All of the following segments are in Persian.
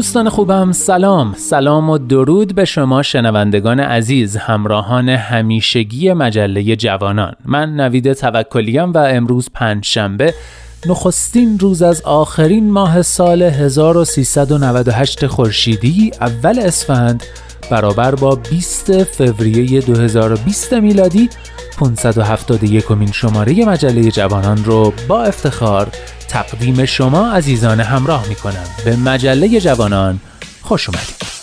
دوستان خوبم سلام. سلام و درود به شما شنوندگان عزیز همراهان همیشگی مجله جوانان. من نوید توکلیم و امروز پنج شنبه نخستین روز از آخرین ماه سال 1398 خورشیدی اول اسفند برابر با 20 فوریه 2020 میلادی 571 مین شماره مجله جوانان رو با افتخار تقدیم شما عزیزان همراه می کنم به مجله جوانان خوش اومدید.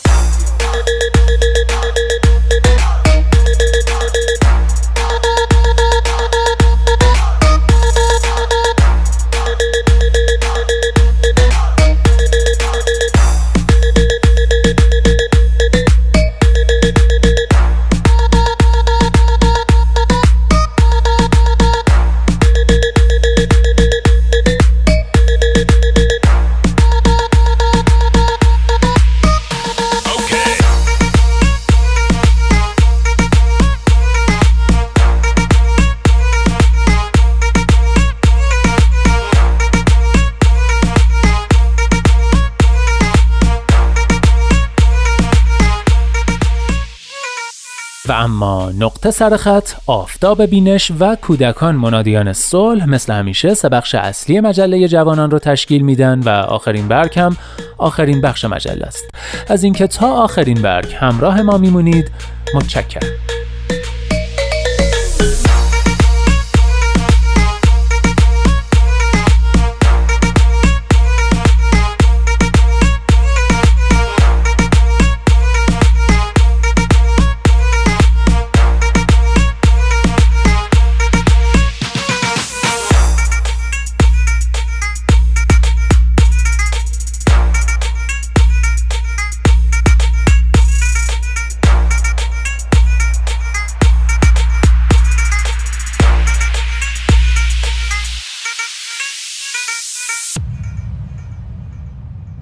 و اما نقطه سرخط آفتاب بینش و کودکان منادیان صلح مثل همیشه سه بخش اصلی مجله جوانان رو تشکیل میدن و آخرین برگ هم آخرین بخش مجله است. از اینکه تا آخرین برگ همراه ما میمونید متشکرم.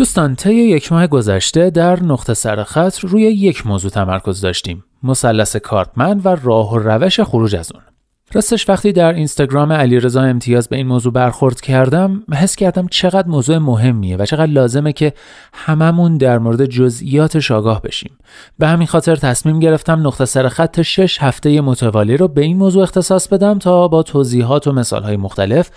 دوستان طی یک ماه گذشته در نقطه سرخط روی یک موضوع تمرکز داشتیم. مثلث کارتمن و راه و روش خروج از اون. راستش وقتی در اینستاگرام علیرضا امتیاز به این موضوع برخورد کردم حس کردم چقدر موضوع مهمیه و چقدر لازمه که هممون در مورد جزئیاتش آگاه بشیم. به همین خاطر تصمیم گرفتم نقطه سر خط شش هفته متوالی رو به این موضوع اختصاص بدم تا با توضیحات و مثالهای مختلف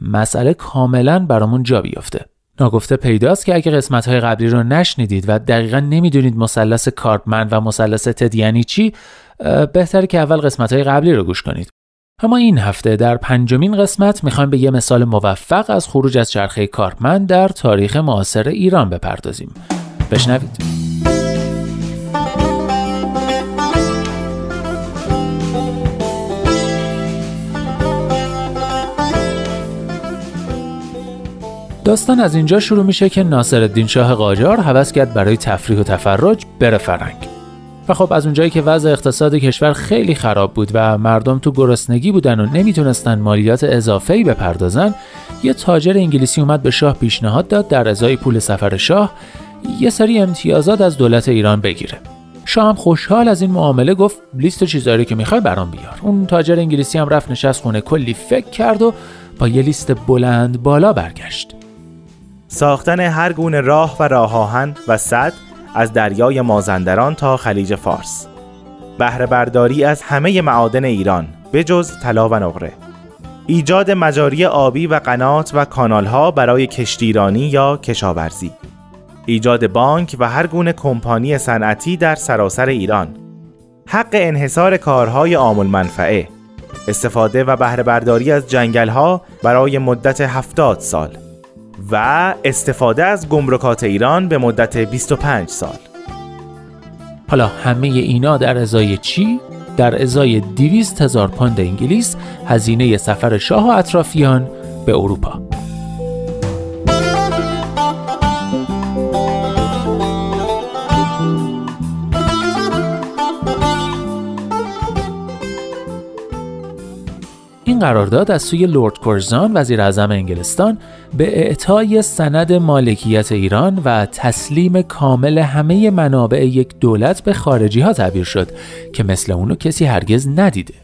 مسئله کاملا برامون جا بیفته. ناگفته پیداست که اگه قسمت های قبلی رو نشنیدید و دقیقا نمی‌دونید مثلث کارپمن و مثلث تد یعنی چی بهتره که اول قسمت های قبلی رو گوش کنید. اما این هفته در پنجمین قسمت می‌خوایم به یه مثال موفق از خروج از چرخه کارپمن در تاریخ معاصر ایران بپردازیم. بشنوید. داستان از اینجا شروع میشه که ناصر الدین شاه قاجار حوض کرد برای تفریح و تفرج بره فرنگ. و خب از اونجایی که وضع اقتصاد کشور خیلی خراب بود و مردم تو گرسنگی بودن و نمی‌تونستن مالیات اضافه‌ای بپردازن یه تاجر انگلیسی اومد به شاه پیشنهاد داد در ازای پول سفر شاه یه سری امتیازات از دولت ایران بگیره. شاه هم خوشحال از این معامله گفت لیست چیزایی که می‌خوای برام بیار. اون تاجر انگلیسی هم رفت نشست خونه کلی فکر کرد و با یه لیست بلند بالا برگشت. ساختن هر گونه راه و راه آهن و صد از دریای مازندران تا خلیج فارس. بهره برداری از همه معادن ایران به جز طلا و نقره. ایجاد مجاری آبی و قنات و کانالها برای کشتیرانی یا کشاورزی. ایجاد بانک و هر گونه کمپانی صنعتی در سراسر ایران. حق انحصار کارهای عام منفعه استفاده و بهره برداری از جنگلها برای مدت 70 سال. و استفاده از گمرکات ایران به مدت 25 سال حالا همه اینا در ازای چی؟ در ازای 200 هزار پوند انگلیس هزینه سفر شاه و اطرافیان به اروپا این قرارداد از سوی لورد کورزان وزیر اعظم انگلستان به اعطای سند مالکیت ایران و تسلیم کامل همه منابع یک دولت به خارجی ها تعبیر شد که مثل اونو کسی هرگز ندیده.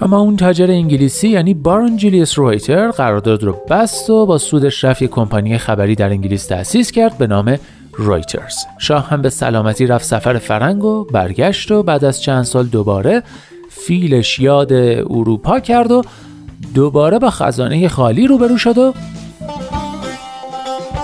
اما اون تاجر انگلیسی یعنی بارون جولیوس رویتر قرارداد رو بست و با رفت یک کمپانی خبری در انگلیس تأسیس کرد به نام رویترز. شاه هم به سلامتی رفت سفر فرنگ و برگشت و بعد از چند سال دوباره فیلش یاد اروپا کرد و دوباره با خزانه خالی روبرو شد و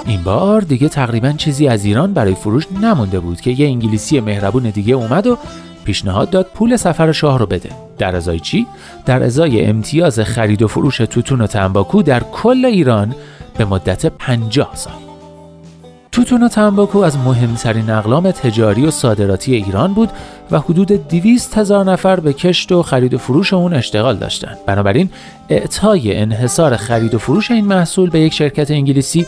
این بار دیگه تقریبا چیزی از ایران برای فروش نمونده بود که یه انگلیسی مهربون دیگه اومد و پیشنهاد داد پول سفر شاه رو بده. در ازای چی؟ در ازای امتیاز خرید و فروش توتون و تنباکو در کل ایران به مدت 50 سال. توتون و تنباکو از مهمترین اقلام تجاری و صادراتی ایران بود و حدود 200 هزار نفر به کشت و خرید و فروش اون اشتغال داشتند. بنابراین اعطای انحصار خرید و فروش این محصول به یک شرکت انگلیسی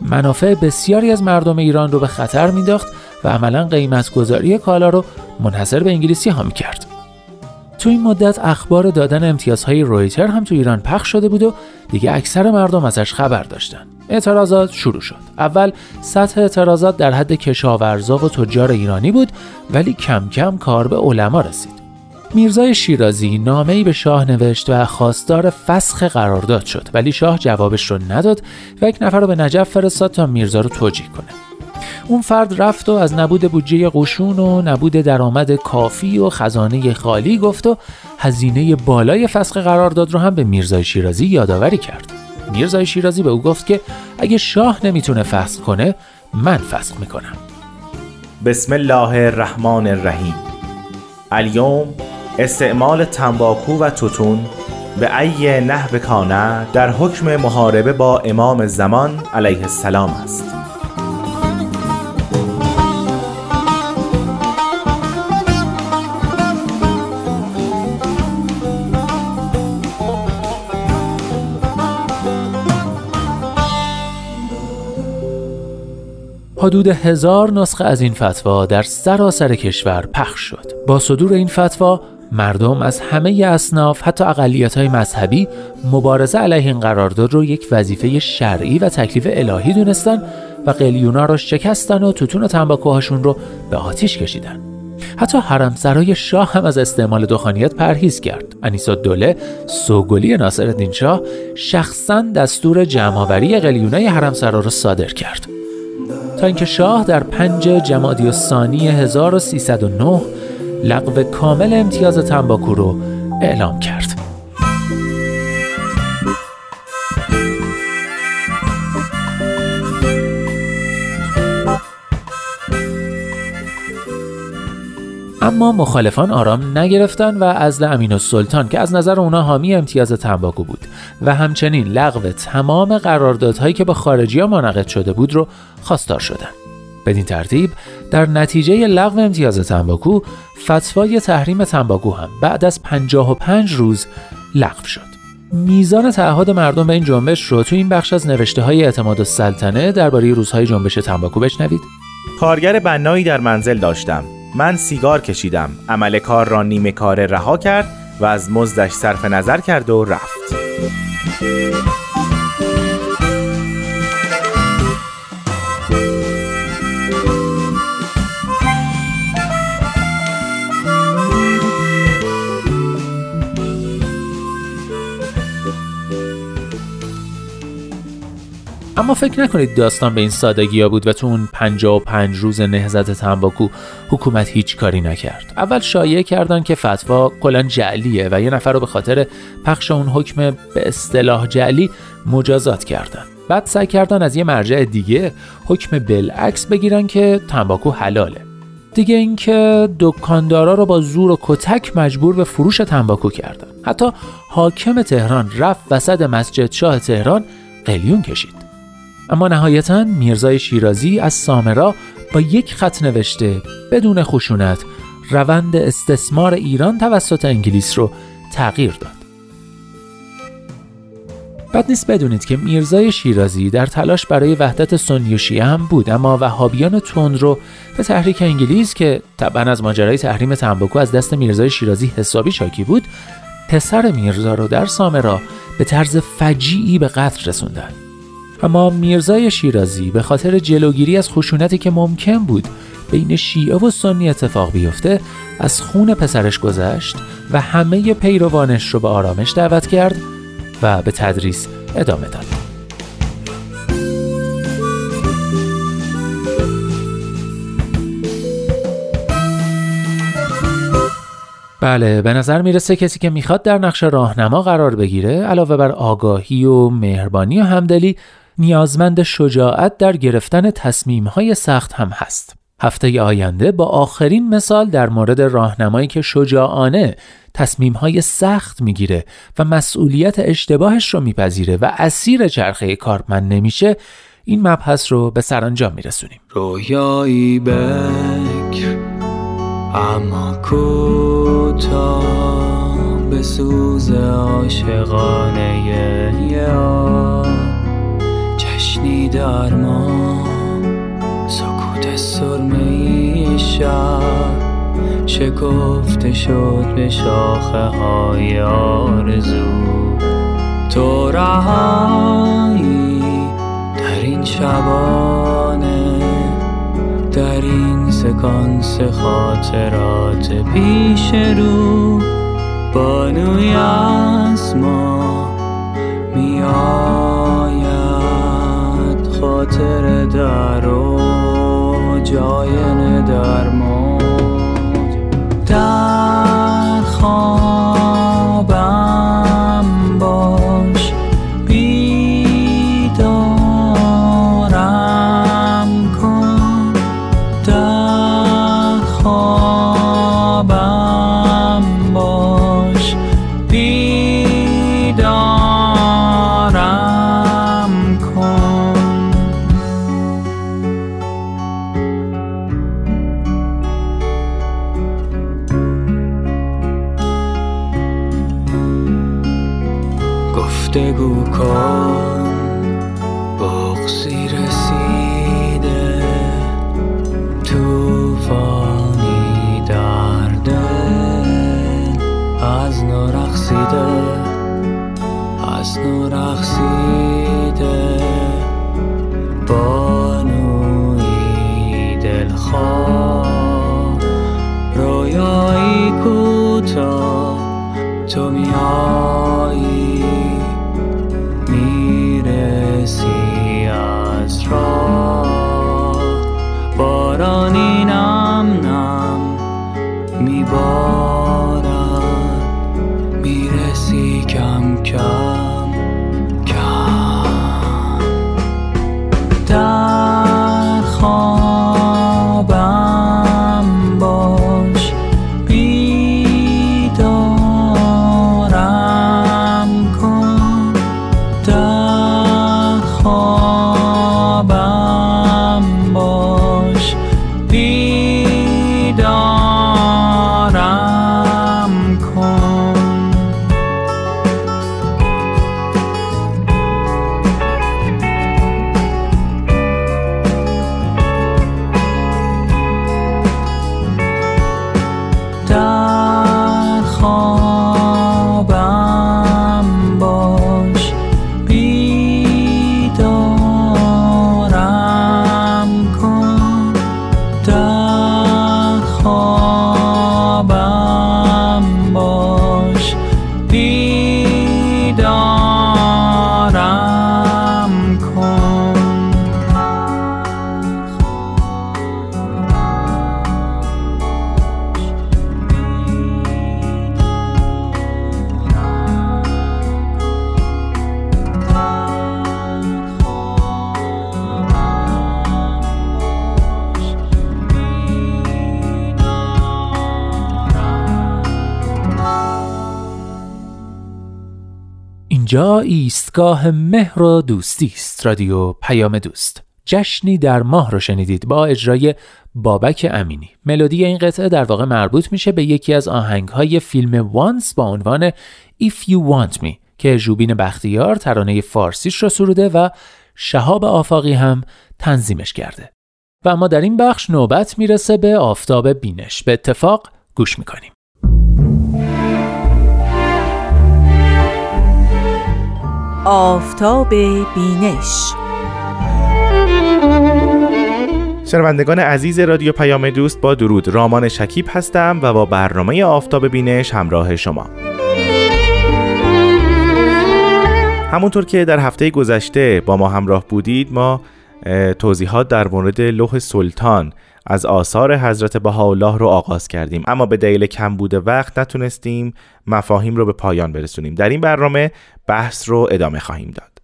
منافع بسیاری از مردم ایران رو به خطر مینداخت و عملا قیمت گذاری کالا رو منحصر به انگلیسی ها کرد. تو این مدت اخبار دادن امتیازهای رویتر هم تو ایران پخش شده بود و دیگه اکثر مردم ازش خبر داشتن. اعتراضات شروع شد. اول سطح اعتراضات در حد کشاورزا و تجار ایرانی بود ولی کم کم کار به علما رسید. میرزای شیرازی نامه‌ای به شاه نوشت و خواستار فسخ قرارداد شد ولی شاه جوابش رو نداد و یک نفر رو به نجف فرستاد تا میرزا رو توجیه کنه. اون فرد رفت و از نبود بودجه قشون و نبود درآمد کافی و خزانه خالی گفت و هزینه بالای فسخ قرارداد رو هم به میرزای شیرازی یادآوری کرد. میرزای شیرازی به او گفت که اگه شاه نمی‌تونه فسخ کنه من فسخ می‌کنم بسم الله الرحمن الرحیم الیوم استعمال تنباکو و توتون به ای نحو کانه در حکم محاربه با امام زمان علیه السلام است حدود هزار نسخه از این فتوا در سراسر کشور پخش شد. با صدور این فتوا مردم از همه اصناف حتی اقلیت های مذهبی مبارزه علیه این قرارداد رو یک وظیفه شرعی و تکلیف الهی دونستن و قلیونا رو شکستن و توتون تنباکوهاشون رو به آتیش کشیدن. حتی حرمسرای شاه هم از استعمال دخانیات پرهیز کرد. انیسا دوله سوگلی ناصرالدین شاه شخصا دستور جمعآوری قلیونای حرمسرا رو صادر کرد. تا اینکه شاه در پنج جمادی ثانی 1309 لغو کامل امتیاز تنباکو رو اعلام کرد. اما مخالفان آرام نگرفتن و از امین السلطان که از نظر اونا حامی امتیاز تنباکو بود و همچنین لغو تمام قراردادهایی که با خارجی ها منعقد شده بود رو خواستار شدن. بدین ترتیب در نتیجه لغو امتیاز تنباکو فتوای تحریم تنباکو هم بعد از 55 روز لغو شد. میزان تعهد مردم به این جنبش رو تو این بخش از نوشته های اعتماد السلطنه درباره روزهای جنبش تنباکو بشنوید. کارگر بنایی در منزل داشتم. من سیگار کشیدم. عمل کار را نیمه کار رها کرد و از مزدش صرف نظر کرد و رفت. اما فکر نکنید داستان به این سادگی ها بود و تو اون 55 روز نهزت تنباکو حکومت هیچ کاری نکرد. اول شایعه کردن که فتوا کلا جعلیه و یه نفر رو به خاطر پخش اون حکم به اصطلاح جعلی مجازات کردن. بعد سعی کردن از یه مرجع دیگه حکم بالعکس بگیرن که تنباکو حلاله. دیگه اینکه دکاندارا رو با زور و کتک مجبور به فروش تنباکو کردن. حتی حاکم تهران رفت وسط مسجد شاه تهران قلیون کشید. اما نهایتا میرزای شیرازی از سامرا با یک خط نوشته بدون خشونت روند استثمار ایران توسط انگلیس رو تغییر داد. بد نیست بدونید که میرزای شیرازی در تلاش برای وحدت سنی و شیعه هم بود اما وهابیان تند رو به تحریک انگلیس که طبعا از ماجرای تحریم تنباکو از دست میرزای شیرازی حسابی شاکی بود پسر میرزا رو در سامرا به طرز فجیعی به قتل رسوندن اما میرزای شیرازی به خاطر جلوگیری از خشونتی که ممکن بود بین شیعه و سنی اتفاق بیفته از خون پسرش گذشت و همه پیروانش رو به آرامش دعوت کرد و به تدریس ادامه داد. بله به نظر می‌رسه کسی که می‌خواد در نقش راهنما قرار بگیره علاوه بر آگاهی و مهربانی و همدلی نیازمند شجاعت در گرفتن تصمیمهای سخت هم هست. هفته آینده با آخرین مثال در مورد راهنمایی که شجاعانه تصمیمهای سخت می‌گیره و مسئولیت اشتباهش رو میپذیره و اسیر چرخه کارمند نمیشه این مبحث رو به سرانجام میرسونیم رویایی بکر اما کوتاه به سوز عاشقانه جشنی در ما سکوت سرمه شب. شکفته شد به شاخه های آرزو. تو رهایی در این شبانه در این سکانس خاطرات پیش رو. بانوی از ما میاد. خاطر در و جای در اینجا ایستگاه مهر و دوستی است. رادیو پیام دوست. جشنی در ماه رو شنیدید با اجرای بابک امینی. ملودی این قطعه در واقع مربوط میشه به یکی از آهنگهای فیلم وانس با عنوان If You Want Me که جوبین بختیار ترانه فارسیش رو سروده و شهاب آفاقی هم تنظیمش کرده. و اما در این بخش نوبت می‌رسه به آفتاب بینش. به اتفاق گوش می‌کنیم. آفتاب بینش. شنوندگان عزیز رادیو پیام دوست با درود. رامان شکیب هستم و با برنامه آفتاب بینش همراه شما. همونطور که در هفته گذشته با ما همراه بودید ما توضیحات در مورد لوح سلطان از آثار حضرت بهاءالله رو آغاز کردیم. اما به دلیل کم بوده وقت نتونستیم مفاهیم رو به پایان برسونیم. در این برنامه بحث رو ادامه خواهیم داد.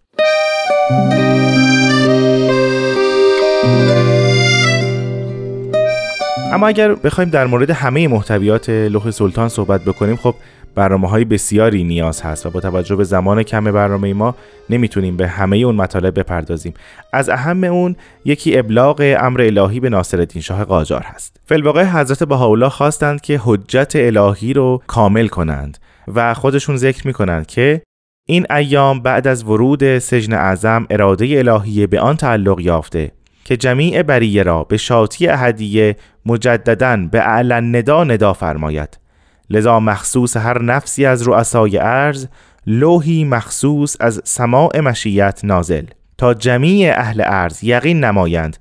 اما اگر بخوایم در مورد همه محتویات لوح سلطان صحبت بکنیم خب برنامه های بسیاری نیاز هست و با توجه به زمان کم برنامه ما نمی‌تونیم به همه اون مطالب بپردازیم. از اهم اون یکی ابلاغ امر الهی به ناصرالدین شاه قاجار هست. فلواقع حضرت بهاءالله خواستند که حجت الهی رو کامل کنند و خودشون ذکر می‌کنند که این ایام بعد از ورود سجن اعظم اراده الهی به آن تعلق یافته که جمیع بریه را به شاطی احدیه مجددا به اعلن ندا ندا فرماید. لذا مخصوص هر نفسی از رؤسای ارز لوحی مخصوص از سماع مشیت نازل. تا جمیع اهل ارز یقین نمایند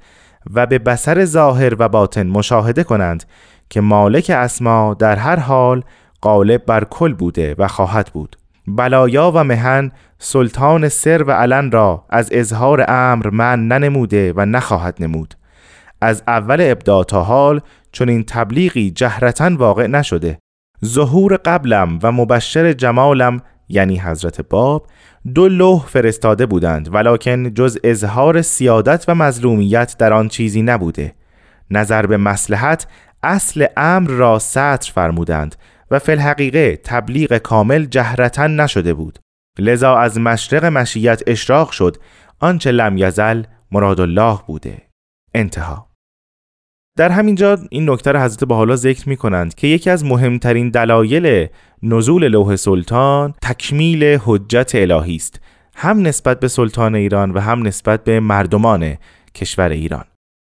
و به بسر ظاهر و باطن مشاهده کنند که مالک اسما در هر حال غالب بر کل بوده و خواهد بود. بلایا و مهن سلطان سر و علن را از اظهار امر من ننموده و نخواهد نمود. از اول ابدا تا حال چون این تبلیغی جهرتا واقع نشده. ظهور قبلم و مبشر جمالم یعنی حضرت باب دو لوح فرستاده بودند ولکن جز اظهار سیادت و مظلومیت در آن چیزی نبوده. نظر به مسلحت اصل امر را سطر فرمودند و فی الحقیقه تبلیغ کامل جهرتا نشده بود. لذا از مشرق مشیت اشراق شد آنچه لم یزل مراد الله بوده. انتها. در همین جا این نکته را حضرت حالا ذکر می کنند که یکی از مهمترین دلایل نزول لوح سلطان تکمیل حجت الهی است. هم نسبت به سلطان ایران و هم نسبت به مردمان کشور ایران.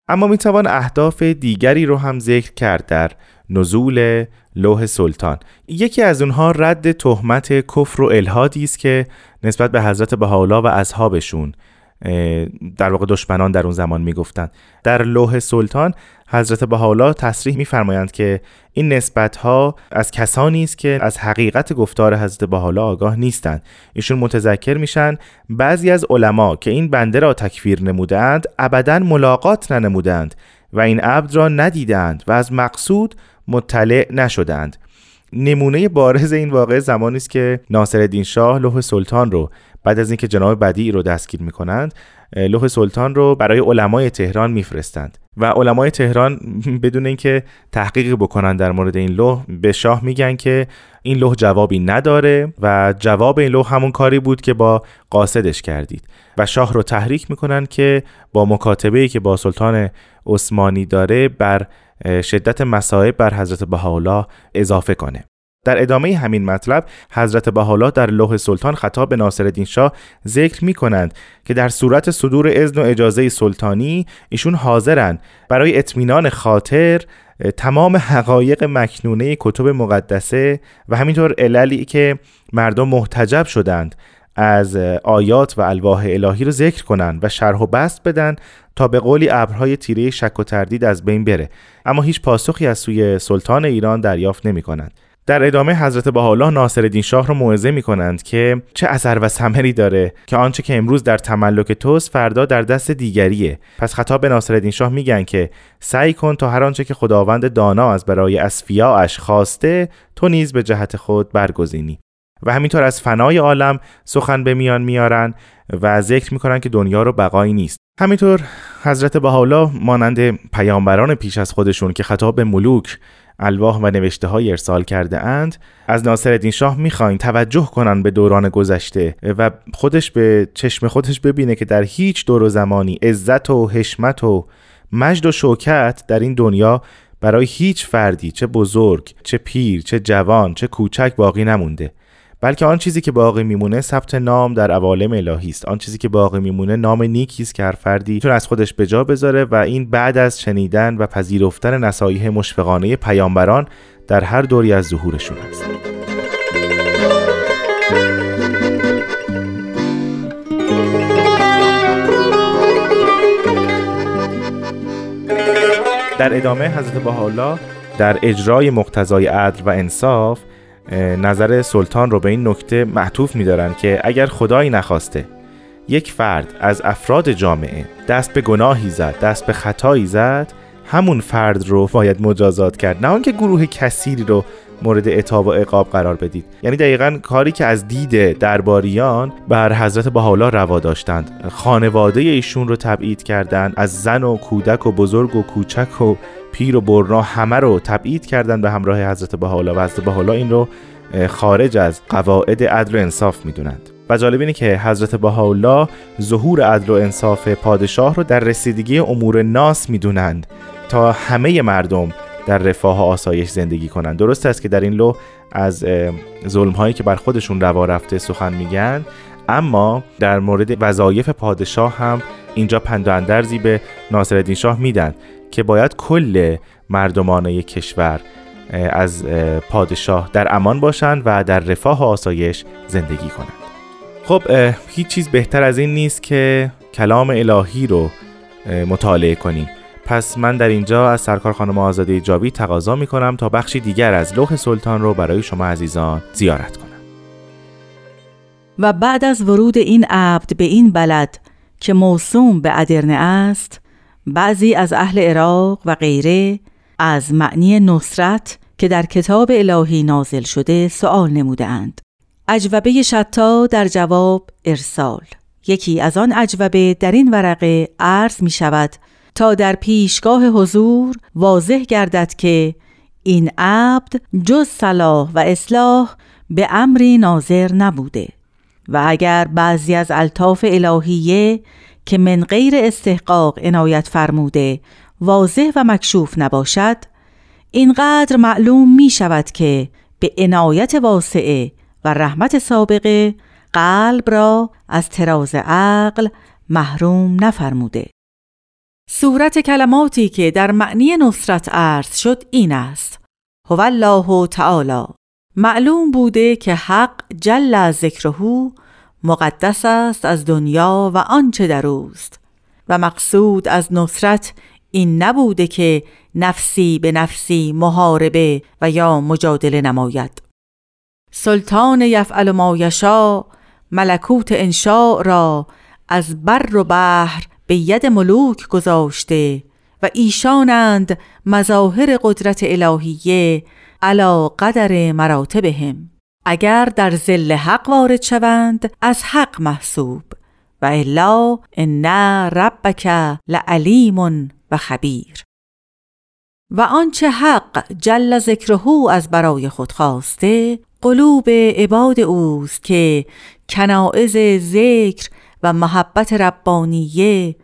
اما می توان اهداف دیگری رو هم ذکر کرد در نزول لوح سلطان. یکی از اونها رد تهمت کفر و الهادی است که نسبت به حضرت بهاءالله و اصحابشون در واقع دشمنان در اون زمان می‌گفتند. در لوح سلطان حضرت بهاءالله تصریح میفرمایند که این نسبت ها از کسانی است که از حقیقت گفتار حضرت بهاءالله آگاه نیستند. ایشون متذکر میشن بعضی از علما که این بنده را تکفیر نمودند ابدا ملاقات ننمودند و این عبد را ندیدند و از مقصود مطلع نشدند. نمونه بارز این واقع زمانی است که ناصرالدین شاه لوح سلطان رو بعد از اینکه جناب بدی رو دستگیر می‌کنند لوح سلطان رو برای علمای تهران میفرستند و علمای تهران بدون اینکه تحقیقی بکنن در مورد این لوح به شاه میگن که این لوح جوابی نداره و جواب این لوح همون کاری بود که با قاصدش کردید. و شاه رو تحریک می‌کنن که با مکاتبه که با سلطان عثمانی داره بر شدت مصائب بر حضرت بهاءالله اضافه کنه. در ادامه همین مطلب حضرت بهاءالله در لوح سلطان خطاب به ناصرالدین شاه ذکر می کنند که در صورت صدور اذن و اجازه سلطانی ایشون حاضرند برای اطمینان خاطر تمام حقایق مکنونه کتب مقدسه و همینطور عللی که مردم محتجب شدند. از آیات و الواح الهی رو ذکر کنند و شرح و بست بدن تا به قولی ابرهای تیره شک و تردید از بین بره. اما هیچ پاسخی از سوی سلطان ایران دریافت نمی کنند در ادامه حضرت بهاءالله ناصرالدین شاه را موعظه می کنند که چه اثر و ثمری داره که آنچه که امروز در تملک توست فردا در دست دیگریه. پس خطاب به ناصرالدین شاه میگن که سعی کن تا هر آنچه که خداوند دانا از برای اصفیاش خواسته تو نیز به جهت خود برگزینی. و همینطور از فنای عالم سخن به میان میارن و ذکر می‌کنن که دنیا رو بقایی نیست. همینطور حضرت بهاءالله مانند پیامبران پیش از خودشون که خطاب به ملوک الواح و نوشته های ارسال کرده اند از ناصرالدین شاه می‌خواین توجه کنن به دوران گذشته و خودش به چشم خودش ببینه که در هیچ دور و زمانی عزت و حشمت و مجد و شوکت در این دنیا برای هیچ فردی چه بزرگ چه پیر چه جوان چه کوچک باقی نمونده. بلکه آن چیزی که باقی میمونه ثبت نام در عوالم الهی است. آن چیزی که باقی میمونه نام نیکی است که هر فردی تون از خودش به بذاره و این بعد از شنیدن و پذیرفتن نصایح مشفقانه پیامبران در هر دوری از ظهورشون است. در ادامه حضرت بهاءالله در اجرای مقتضای عدل و انصاف نظر سلطان رو به این نکته معطوف میدارن که اگر خدایی نخواسته یک فرد از افراد جامعه دست به گناهی زد دست به خطایی زد همون فرد رو باید مجازات کرد. نه آنکه گروه کثیری رو مورد اتاب و عقاب قرار بدید. یعنی دقیقا کاری که از دید درباریان بر حضرت بهاءالله روا داشتند. خانواده ایشون رو تبعید کردند از زن و کودک و بزرگ و کوچک و پیر و برنا همه رو تبعید کردن به همراه حضرت بهاءالله و حضرت بهاءالله این رو خارج از قواعد عدل و انصاف می‌دونند. و جالب اینه که حضرت بهاءالله ظهور عدل و انصاف پادشاه رو در رسیدگی امور ناس می‌دونند تا همه مردم در رفاه و آسایش زندگی کنند. درست است که در این لو از ظلم هایی که بر خودشون روا رفته سخن میگن اما در مورد وظایف پادشاه هم اینجا پند اندرزی به ناصرالدین شاه میدن. که باید کل مردمان یک کشور از پادشاه در امان باشند و در رفاه و آسایش زندگی کنند. خب هیچ چیز بهتر از این نیست که کلام الهی رو مطالعه کنیم. پس من در اینجا از سرکار خانم آزاده جاوی تقاضا می کنم تا بخشی دیگر از لوح سلطان رو برای شما عزیزان زیارت کنم. و بعد از ورود این عبد به این بلد که موسوم به ادرنه است بعضی از اهل عراق و غیره از معنی نصرت که در کتاب الهی نازل شده سوال نمودند. اجوبه شتا در جواب ارسال یکی از آن اجوبه در این ورقه عرض می شود تا در پیشگاه حضور واضح گردد که این عبد جز صلاح و اصلاح به امری ناظر نبوده و اگر بعضی از الطاف الهیه که من غیر استحقاق عنایت فرموده واضح و مکشوف نباشد اینقدر معلوم می شود که به عنایت واسعه و رحمت سابقه قلب را از تراز عقل محروم نفرموده. صورت کلماتی که در معنی نصرت عرض شد این است. هو الله تعالی. معلوم بوده که حق جل ذکرهو مقدس است از دنیا و آنچه در اوست. و مقصود از نصرت این نبوده که نفسی به نفسی محاربه و یا مجادله نماید. سلطان یفعل ما یشا ملکوت انشاء را از بر و بحر به ید ملوک گذاشته و ایشانند مظاهر قدرت الهیه علا قدر مراتبهم. اگر در زل حق وارد شوند از حق محسوب. و الا ان ربک لعلیم و خبیر. و آنچه حق جل ذکرهو از برای خود خواسته قلوب عباد اوست که کنائز ذکر و محبت ربانیه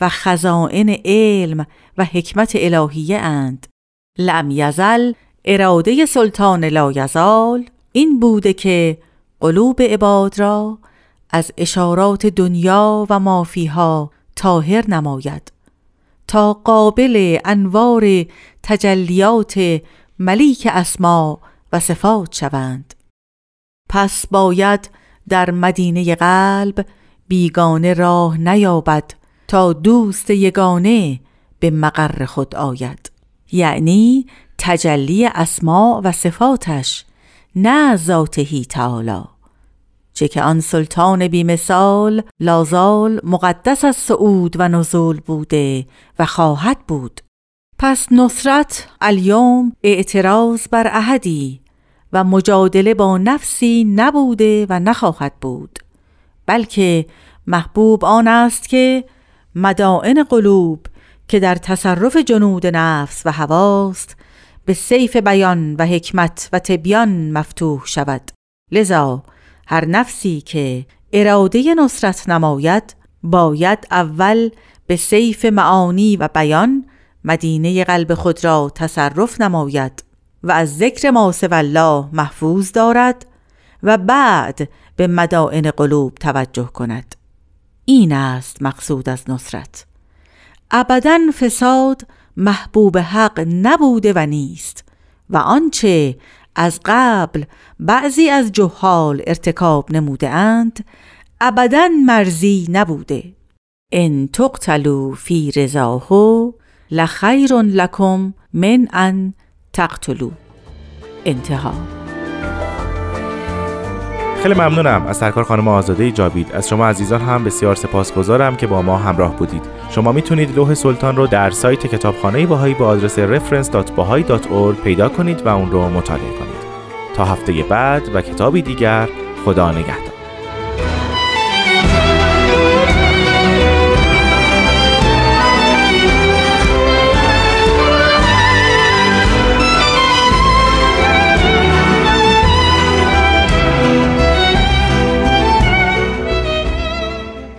و خزائن علم و حکمت الهیه اند. لم یزل اراده سلطان لایزال این بوده که قلوب عباد را از اشارات دنیا و مافیها تاهر نماید تا قابل انوار تجلیات ملیک اسما و صفات شوند. پس باید در مدینه قلب بیگانه راه نیابد تا دوست یگانه به مقر خود آید یعنی تجلی اسما و صفاتش نه ذاتهی تعالی چه که آن سلطان بیمثال لازال مقدس از صعود و نزول بوده و خواهد بود. پس نصرت الیوم اعتراض بر احدی و مجادله با نفسی نبوده و نخواهد بود بلکه محبوب آن است که مدائن قلوب که در تصرف جنود نفس و هواست به سیف بیان و حکمت و تبیان مفتوح شود. لذا هر نفسی که اراده نصرت نماید باید اول به سیف معانی و بیان مدینه قلب خود را تصرف نماید و از ذکر ما الله محفوظ دارد و بعد به مدائن قلوب توجه کند. این است مقصود از نصرت. ابدا فساد محبوب حق نبوده و نیست. و آنچه از قبل بعضی از جهال ارتکاب نموده اند ابدا مرزی نبوده. ان تقتلوا فی رضاه لخیر لکم من ان تقتلوا. انتها. خیلی ممنونم از سرکار خانم آزاده جاوید. از شما عزیزان هم بسیار سپاسگزارم که با ما همراه بودید. شما می‌تونید لوح سلطان رو در سایت کتابخانه باهایی با آدرس reference.bahai.org پیدا کنید و اون رو مطالعه کنید. تا هفته بعد و کتابی دیگر خدا نگهدار.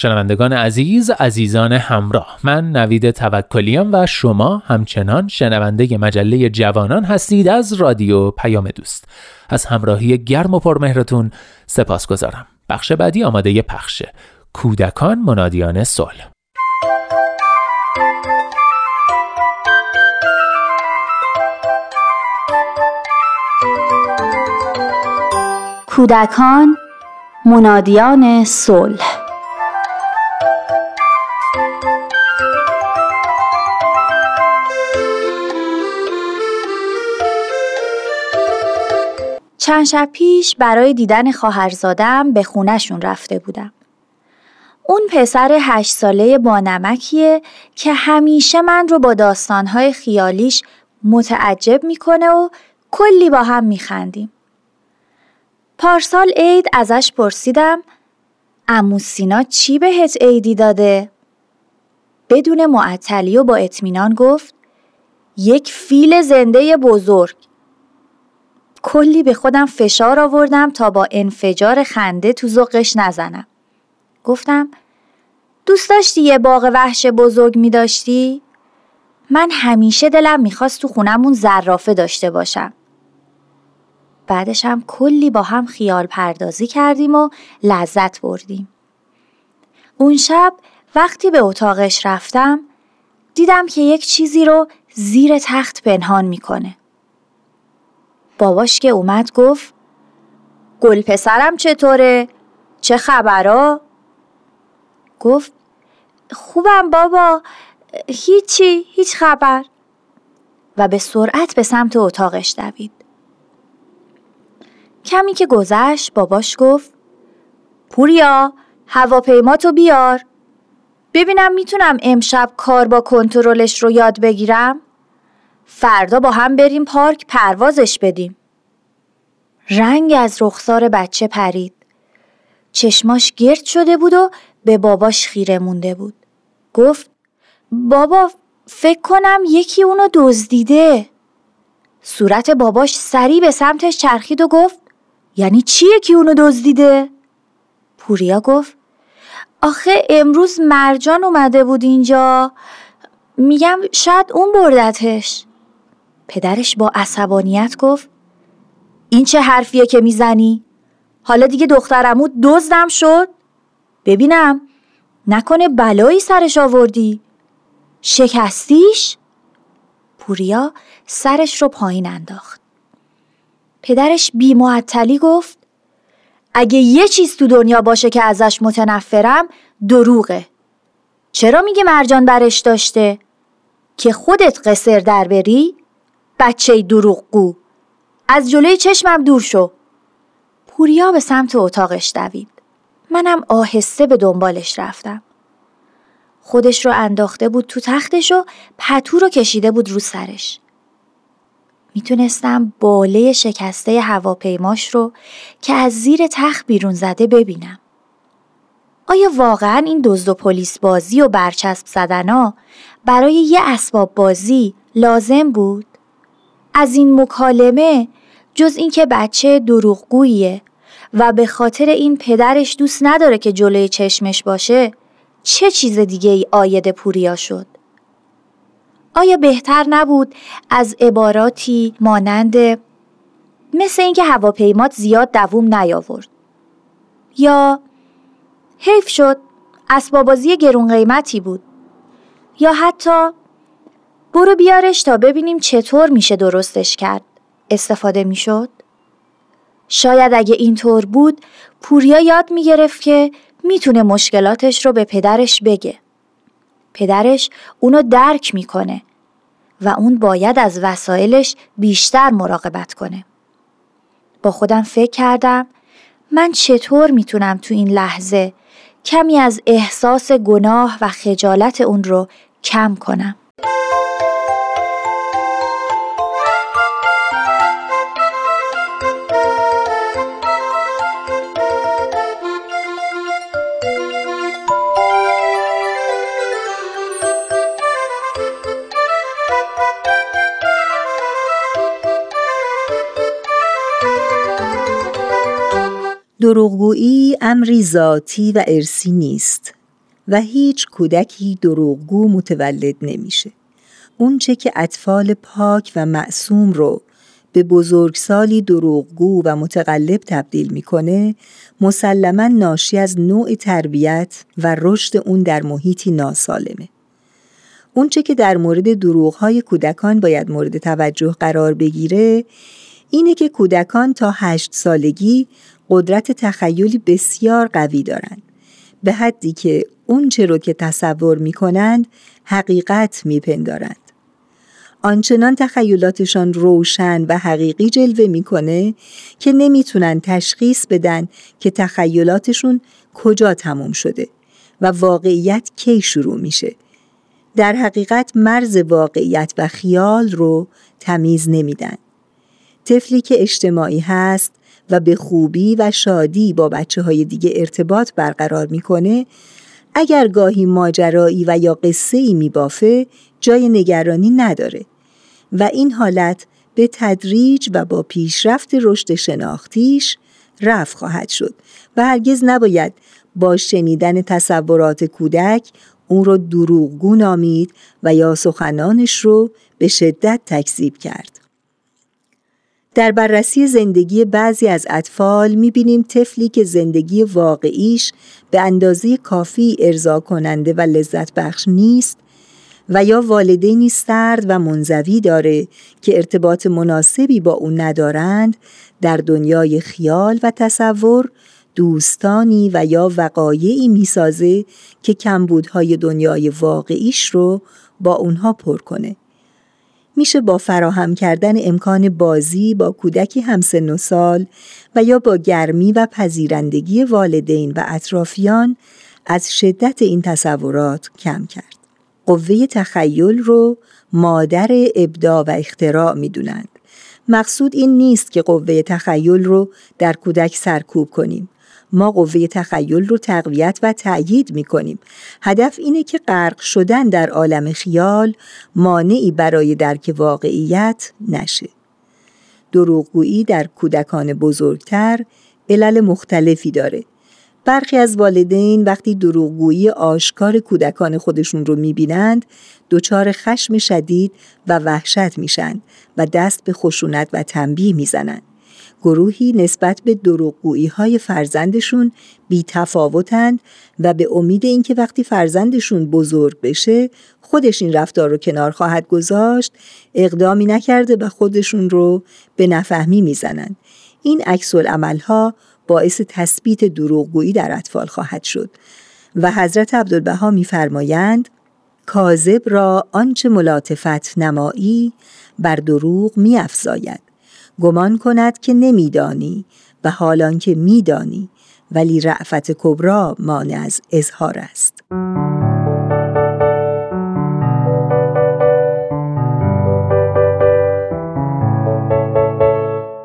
شنوندگان عزیز عزیزان همراه من نوید توکلیم و شما همچنان شنونده مجله جوانان هستید از رادیو پیام دوست. از همراهی گرم و پرمهرتون سپاس گذارم بخش بعدی آماده پخشه کودکان منادیان صلح. کودکان منادیان صلح. چند شب پیش برای دیدن خواهرزادم به خونشون رفته بودم. اون پسر هشت ساله با نمکیه که همیشه من رو با داستانهای خیالیش متعجب می‌کنه و کلی با هم میخندیم. پارسال عید ازش پرسیدم امو سینا چی بهت عیدی داده؟ بدون معطلی و با اطمینان گفت یک فیل زنده بزرگ کلی به خودم فشار آوردم تا با انفجار خنده تو ذوقش نزنم. گفتم دوست داشتی یه باغ وحش بزرگ می داشتی؟ من همیشه دلم می‌خواست تو خونمون زرافه داشته باشم. بعدش هم کلی با هم خیال پردازی کردیم و لذت بردیم. اون شب وقتی به اتاقش رفتم دیدم که یک چیزی رو زیر تخت پنهان می‌کنه. باباش که اومد گفت گل پسرم چطوره؟ چه خبرا؟ گفت خوبم بابا هیچی هیچ خبر و به سرعت به سمت اتاقش دوید. کمی که گذشت باباش گفت پوریا هواپیما تو بیار ببینم می‌تونم امشب کار با کنترلش رو یاد بگیرم فردا با هم بریم پارک پروازش بدیم. رنگ از رخسار بچه پرید. چشماش گرد شده بود و به باباش خیره مونده بود. گفت بابا فکر کنم یکی اونو دزدیده. صورت باباش سری به سمتش چرخید و گفت یعنی چی یکی اونو دزدیده؟ پوریا گفت آخه امروز مرجان اومده بود اینجا. میگم شاید اون بردتش. پدرش با عصبانیت گفت این چه حرفیه که می‌زنی؟ حالا دیگه دخترمو دزدم شد؟ ببینم نکنه بلایی سرش آوردی؟ شکستیش؟ پوریا سرش رو پایین انداخت. پدرش بیمعطلی گفت اگه یه چیز تو دنیا باشه که ازش متنفرم دروغه. چرا میگه مرجان برش داشته؟ که خودت قصر در بری؟ بچه دروغگو. از جلوی چشمم دور شو. پوریا به سمت اتاقش دوید. منم آهسته به دنبالش رفتم. خودش رو انداخته بود تو تختش و پتو رو کشیده بود رو سرش. می‌تونستم باله شکسته هواپیماش رو که از زیر تخت بیرون زده ببینم. آیا واقعا این دزد و پلیس بازی و برچسب زدنا برای یه اسباب بازی لازم بود؟ از این مکالمه جز اینکه بچه دروغگوییه و به خاطر این پدرش دوست نداره که جلوی چشمش باشه چه چیز دیگه ای آید پوریا شد؟ آیا بهتر نبود از عباراتی مانند مثل اینکه هواپیمات زیاد دووم نیاورد یا حیف شد اسبابازی گرون قیمتی بود یا حتی برو بیارش تا ببینیم چطور میشه درستش کرد استفاده می‌شد شاید اگه اینطور بود پوریا یاد می‌گرفت که می‌تونه مشکلاتش رو به پدرش بگه. پدرش اونو درک می‌کنه و اون باید از وسایلش بیشتر مراقبت کنه. با خودم فکر کردم من چطور می‌تونم تو این لحظه کمی از احساس گناه و خجالت اون رو کم کنم. دروغگویی امری ذاتی و ارسی نیست و هیچ کودکی دروغگو متولد نمیشه. اونچه که اطفال پاک و معصوم رو به بزرگسالی دروغگو و متقلب تبدیل می‌کنه مسلما ناشی از نوع تربیت و رشد اون در محیطی ناسالمه. اونچه که در مورد دروغهای کودکان باید مورد توجه قرار بگیره اینه که کودکان تا هشت سالگی قدرت تخیلی بسیار قوی دارند به حدی که اونچه رو که تصور می کنند حقیقت می پندارند. آنچنان تخیلاتشان روشن و حقیقی جلوه می‌کنه که نمی‌تونن تشخیص بدن که تخیلاتشون کجا تموم شده و واقعیت کی شروع میشه. در حقیقت مرز واقعیت و خیال رو تمیز نمیدن. طفلی که اجتماعی هست و به خوبی و شادی با بچه های دیگه ارتباط برقرار می‌کنه اگر گاهی ماجرایی و یا قصه ای میبافه جای نگرانی نداره و این حالت به تدریج و با پیشرفت رشد شناختیش رفع خواهد شد و هرگز نباید با شنیدن تصورات کودک اون رو دروغگو نامید و یا سخنانش رو به شدت تکذیب کرد. در بررسی زندگی بعضی از اطفال می‌بینیم طفلی که زندگی واقعیش به اندازه کافی ارضا کننده و لذت بخش نیست و یا والدینی سرد و منزوی داره که ارتباط مناسبی با اون ندارند در دنیای خیال و تصور دوستانی و یا وقایعی می‌سازه که کمبودهای دنیای واقعیش رو با اونها پر کنه. میشه با فراهم کردن امکان بازی با کودکی همسن و سال و یا با گرمی و پذیرندگی والدین و اطرافیان از شدت این تصورات کم کرد. قوه تخیل رو مادر ابداع و اختراع می‌دونند. مقصود این نیست که قوه تخیل رو در کودک سرکوب کنیم. ما قوه تخیل رو تقویت و تأیید می کنیم. هدف اینه که غرق شدن در عالم خیال مانعی برای درک واقعیت نشه. دروغگویی در کودکان بزرگتر علل مختلفی داره. برخی از والدین وقتی دروغگویی آشکار کودکان خودشون رو می‌بینند دچار خشم شدید و وحشت میشن و دست به خشونت و تنبیه می‌زنند. گروهی نسبت به دروغگویی های فرزندشون بی تفاوتند و به امید اینکه وقتی فرزندشون بزرگ بشه خودش این رفتار رو کنار خواهد گذاشت اقدامی نکرده و خودشون رو به نفهمی می‌زنند. این عکس ها باعث تثبیت دروغگویی در اطفال خواهد شد و حضرت عبدالبها میفرمایند کاذب را آنچه ملاطفت نمایی بر دروغ میافزاید گمان کند که نمیدانی و حالان که میدانی ولی رعفت کبرا مانع از اظهار است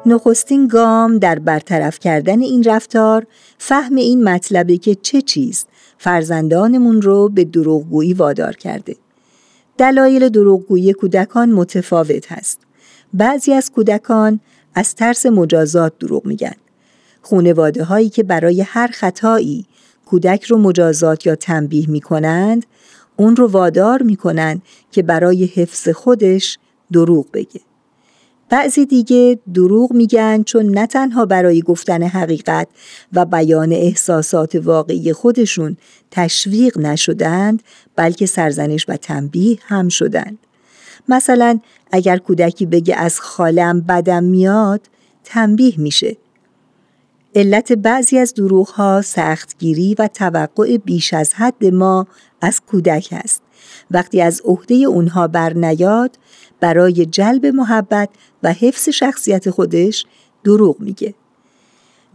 نخستین گام در برطرف کردن این رفتار فهم این مطلبه که چه چیز فرزندانمون رو به دروغگویی وادار کرده. دلایل دروغگویی کودکان متفاوت هست. بعضی از کودکان از ترس مجازات دروغ میگن. خونواده هایی که برای هر خطایی کودک رو مجازات یا تنبیه می‌کنند اون رو وادار می‌کنند که برای حفظ خودش دروغ بگه. بعضی دیگه دروغ میگن چون نه تنها برای گفتن حقیقت و بیان احساسات واقعی خودشون تشویق نشدند بلکه سرزنش و تنبیه هم شدند. مثلا اگر کودکی بگه از خالم بدم میاد تنبیه میشه. علت بعضی از دروغ ها سختگیری و توقع بیش از حد ما از کودک است. وقتی از عهده اونها بر نیاد برای جلب محبت و حفظ شخصیت خودش دروغ میگه.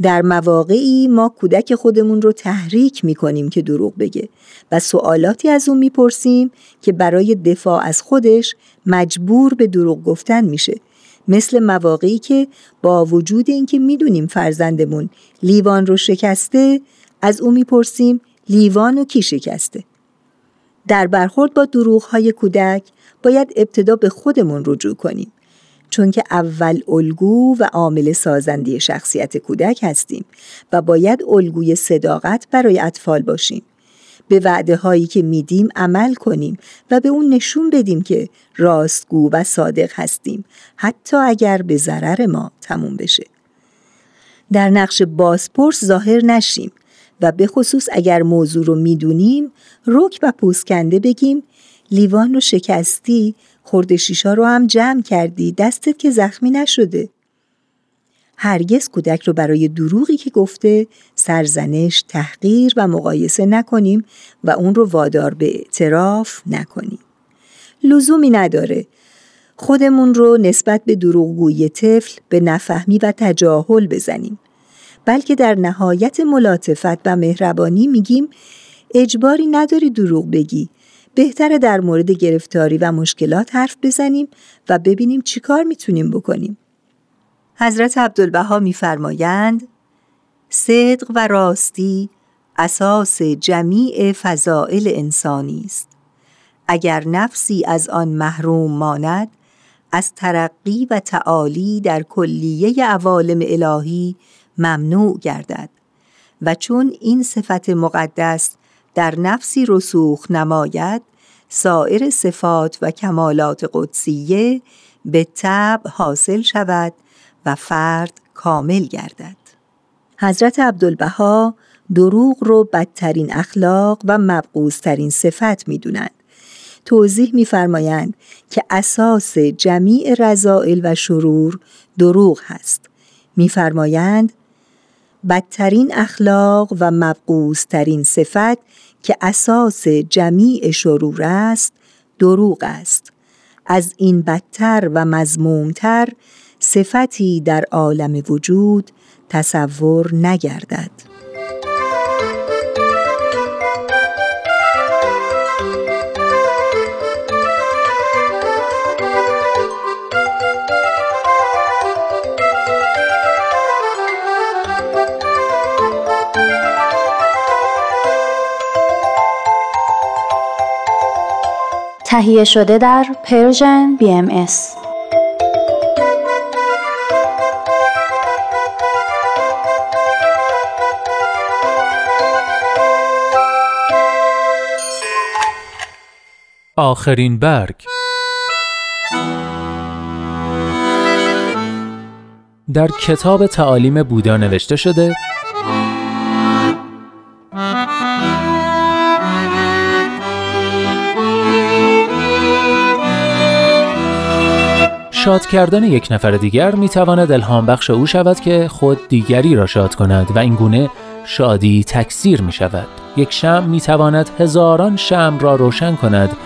در مواقعی ما کودک خودمون رو تحریک می‌کنیم که دروغ بگه و سوالاتی از اون می‌پرسیم که برای دفاع از خودش مجبور به دروغ گفتن میشه. مثل مواقعی که با وجود اینکه می‌دونیم فرزندمون لیوان رو شکسته از او می‌پرسیم لیوان و کی شکسته. در برخورد با دروغ های کودک باید ابتدا به خودمون رجوع کنیم. چون که اول الگو و عامل سازنده شخصیت کودک هستیم و باید الگوی صداقت برای اطفال باشیم. به وعده هایی که میدیم عمل کنیم و به اون نشون بدیم که راستگو و صادق هستیم حتی اگر به ضرر ما تموم بشه. در نقش بازپرس ظاهر نشیم و به خصوص اگر موضوع رو می‌دونیم رک و پوسکنده بگیم لیوان رو شکستی خورده شیشا رو هم جمع کردی دستت که زخمی نشده هرگز کودک رو برای دروغی که گفته سرزنش، تحقیر و مقایسه نکنیم و اون رو وادار به اعتراف نکنیم. لزومی نداره خودمون رو نسبت به دروغگویی طفل به نفهمی و تجاهل بزنیم. بلکه در نهایت ملاطفت و مهربانی میگیم اجباری نداری دروغ بگی بهتره در مورد گرفتاری و مشکلات حرف بزنیم و ببینیم چیکار می‌تونیم بکنیم. حضرت عبدالبها میفرمایند صدق و راستی اساس جمیع فضائل انسانی است. اگر نفسی از آن محروم ماند از ترقی و تعالی در کلیه عوالم الهی ممنوع گردد و چون این صفت مقدس در نفسی رسوخ نماید سایر صفات و کمالات قدسیه به طب حاصل شود و فرد کامل گردد. حضرت عبدالبها دروغ رو بدترین اخلاق و مبغوزترین صفت می دونند. توضیح میفرمایند که اساس جمیع رضائل و شرور دروغ هست. میفرمایند بدترین اخلاق و مبغوزترین صفت که اساس جمیع شرور است دروغ است. از این بدتر و مزمومتر صفتی در عالم وجود تصور نگردد. تهیه شده در پرژن BMS آخرین برگ. در کتاب تعالیم بودا نوشته شده شاد کردن یک نفر دیگر می تواند الهام بخش او شود که خود دیگری را شاد کند و این گونه شادی تکثیر می شود. یک شم می تواند هزاران شم را روشن کند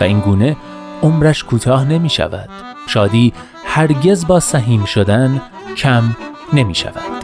و این گونه عمرش کوتاه نمی شود. شادی هرگز با سهیم شدن کم نمی شود.